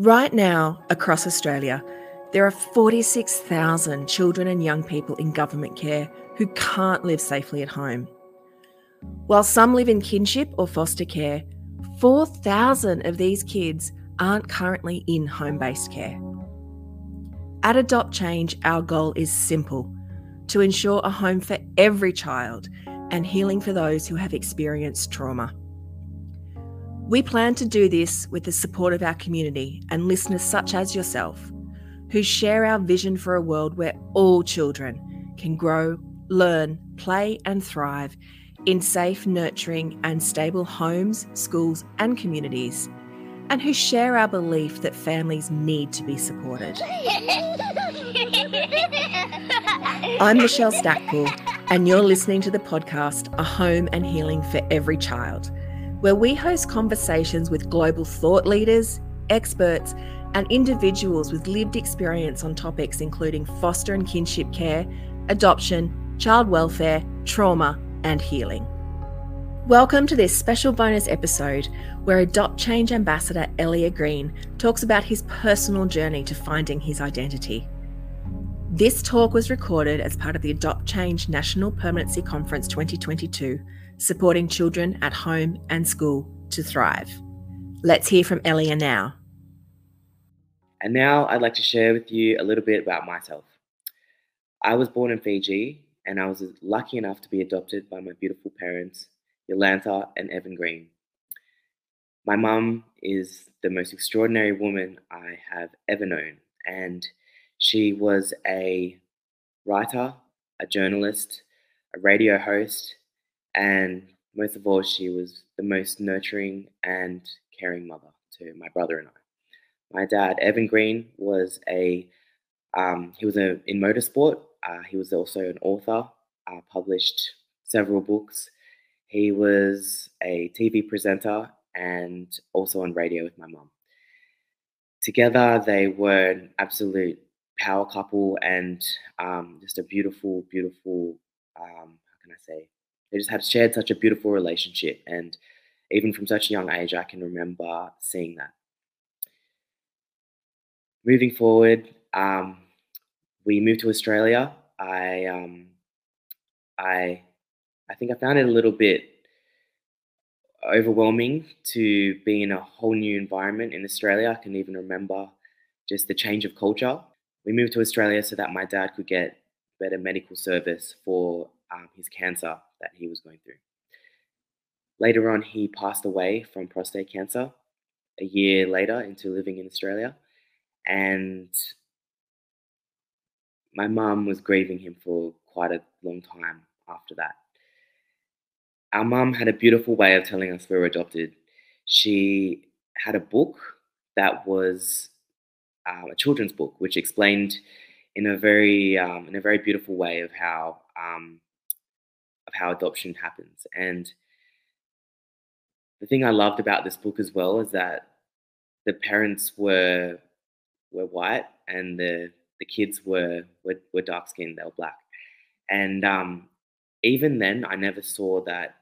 Right now, across Australia, there are 46,000 children and young people in government care who can't live safely at home. While some live in kinship or foster care, 4,000 of these kids aren't currently in home based care. At Adopt Change, our goal is simple to ensure a home for every child and healing for those who have experienced trauma. We plan to do this with the support of our community and listeners such as yourself, who share our vision for a world where all children can grow, learn, play, and thrive in safe, nurturing, and stable homes, schools, and communities, and who share our belief that families need to be supported. I'm Michelle Stacpoole, and you're listening to the podcast A Home and Healing for Every Child, where we host conversations with global thought leaders, experts, and individuals with lived experience on topics including foster and kinship care, adoption, child welfare, trauma, and healing. Welcome to this special bonus episode where Adopt Change Ambassador Ellia Green talks about his personal journey to finding his identity. This talk was recorded as part of the Adopt Change National Permanency Conference 2022, supporting children at home and school to thrive. Let's hear from Ellia now. And now I'd like to share with you a little bit about myself. I was born in Fiji and I was lucky enough to be adopted by my beautiful parents, Yolanta and Evan Green. My mum is the most extraordinary woman I have ever known, and she was a writer, a journalist, a radio host, and most of all, she was the most nurturing and caring mother to my brother and I. My dad, Evan Green, was a um, he was a, in motorsport uh, he was also an author, uh, published several books. He was a TV presenter and also on radio with my mum. Together, they were an absolute power couple and um, just a beautiful, beautiful, um, how can I say? They just had shared such a beautiful relationship. And even from such a young age, I can remember seeing that. Moving forward, um, we moved to Australia. I um, I I think I found it a little bit overwhelming to be in a whole new environment in Australia. I can even remember just the change of culture. We moved to Australia so that my dad could get better medical service for um, his cancer that he was going through. Later on, he passed away from prostate cancer a year later into living in Australia. And my mum was grieving him for quite a long time after that. Our mum had a beautiful way of telling us we were adopted. She had a book that was uh, a children's book, which explained in a very um, in a very beautiful way of how um, how adoption happens. And the thing I loved about this book as well is that the parents were were white and the the kids were were, were dark skinned, they were black, and um, even then, I never saw that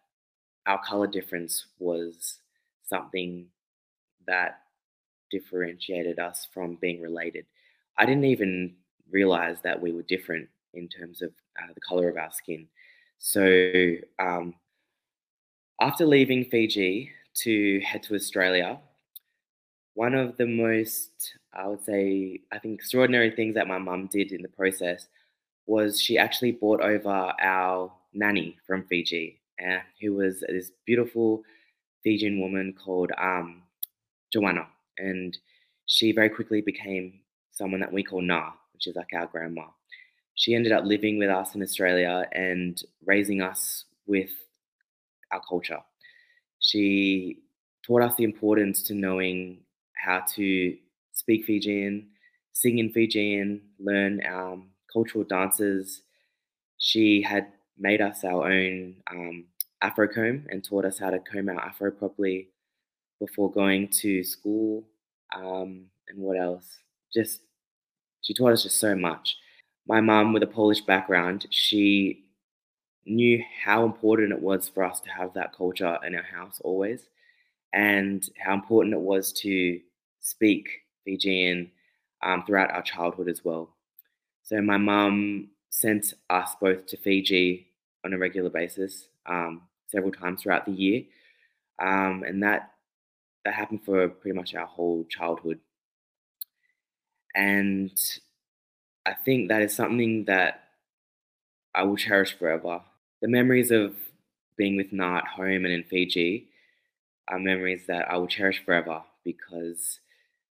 our color difference was something that differentiated us from being related. I didn't even realize that we were different in terms of uh, the color of our skin. So um, after leaving Fiji to head to Australia, one of the most, I would say, I think extraordinary things that my mum did in the process was she actually brought over our nanny from Fiji, uh, who was this beautiful Fijian woman called um, Joanna. And she very quickly became someone that we call Na, which is like our grandma. She ended up living with us in Australia and raising us with our culture. She taught us the importance to knowing how to speak Fijian, sing in Fijian, learn um, cultural dances. She had made us our own um, afro comb and taught us how to comb our afro properly before going to school. Um, and what else? Just she taught us just so much. My mum, with a Polish background, she knew how important it was for us to have that culture in our house always, and how important it was to speak Fijian um, throughout our childhood as well. So my mum sent us both to Fiji on a regular basis, um, several times throughout the year, um, and that that happened for pretty much our whole childhood. And I think that is something that I will cherish forever. The memories of being with Na at home and in Fiji are memories that I will cherish forever because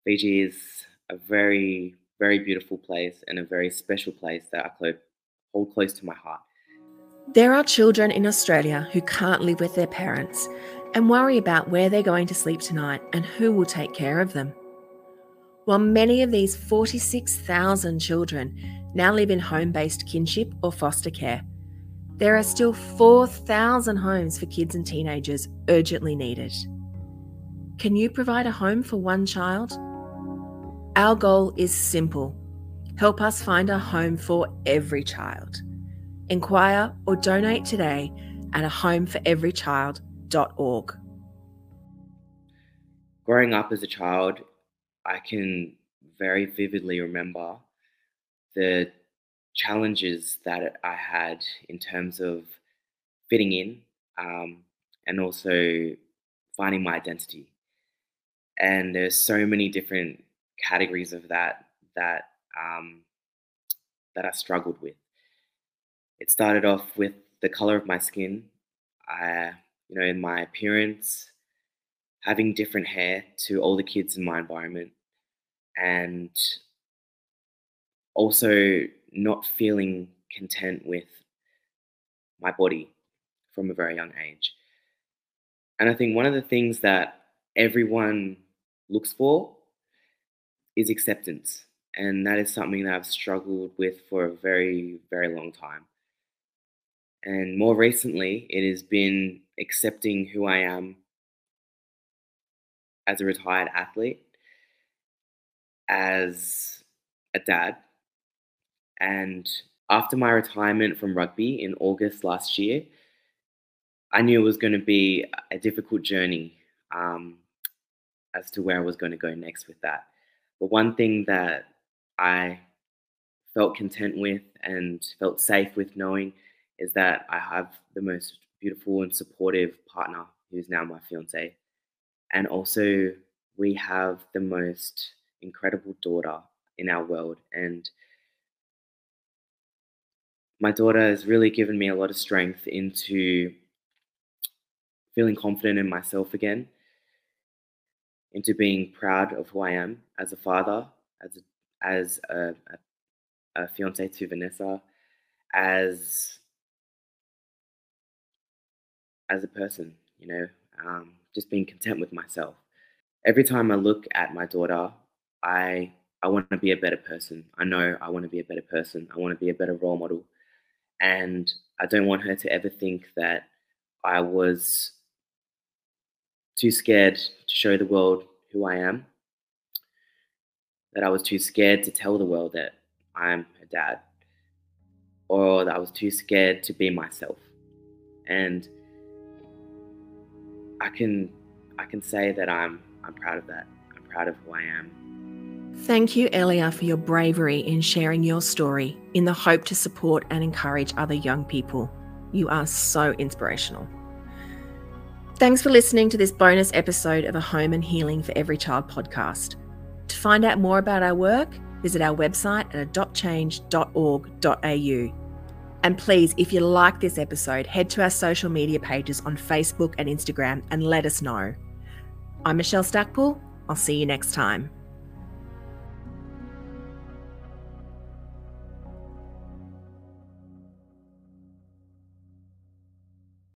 Fiji is a very, very beautiful place and a very special place that I hold close to my heart. There are children in Australia who can't live with their parents and worry about where they're going to sleep tonight and who will take care of them. While many of these 46,000 children now live in home based kinship or foster care, there are still 4,000 homes for kids and teenagers urgently needed. Can you provide a home for one child? Our goal is simple help us find a home for every child. Inquire or donate today at a homeforeverychild.org. Growing up as a child, I can very vividly remember the challenges that I had in terms of fitting in um, and also finding my identity. And there's so many different categories of that that um, that I struggled with. It started off with the color of my skin, I, you know, in my appearance, having different hair to all the kids in my environment, and also not feeling content with my body from a very young age. And I think one of the things that everyone looks for is acceptance. And that is something that I've struggled with for a very, very long time. And more recently, it has been accepting who I am as a retired athlete, as a dad, and after my retirement from rugby in August last year, I knew it was going to be a difficult journey um, as to where I was going to go next with that. But one thing that I felt content with and felt safe with knowing is that I have the most beautiful and supportive partner who's now my fiance. And also, we have the most incredible daughter in our world. And my daughter has really given me a lot of strength into feeling confident in myself again, into being proud of who I am as a father, as a, as a, a, a fiance to Vanessa, as as a person, you know, um, just being content with myself. Every time I look at my daughter, I I want to be a better person. I know I want to be a better person. I want to be a better role model. And I don't want her to ever think that I was too scared to show the world who I am, that I was too scared to tell the world that I'm a dad, or that I was too scared to be myself. And I can I can say that I'm I'm proud of that. I'm proud of who I am Thank you, Ellia, for your bravery in sharing your story in the hope to support and encourage other young people. You are so inspirational. Thanks for listening to this bonus episode of a Home and Healing for Every Child podcast. To find out more about our work, visit our website at adoptchange.org.au. And please, if you like this episode, head to our social media pages on Facebook and Instagram and let us know. I'm Michelle Stacpoole. I'll see you next time.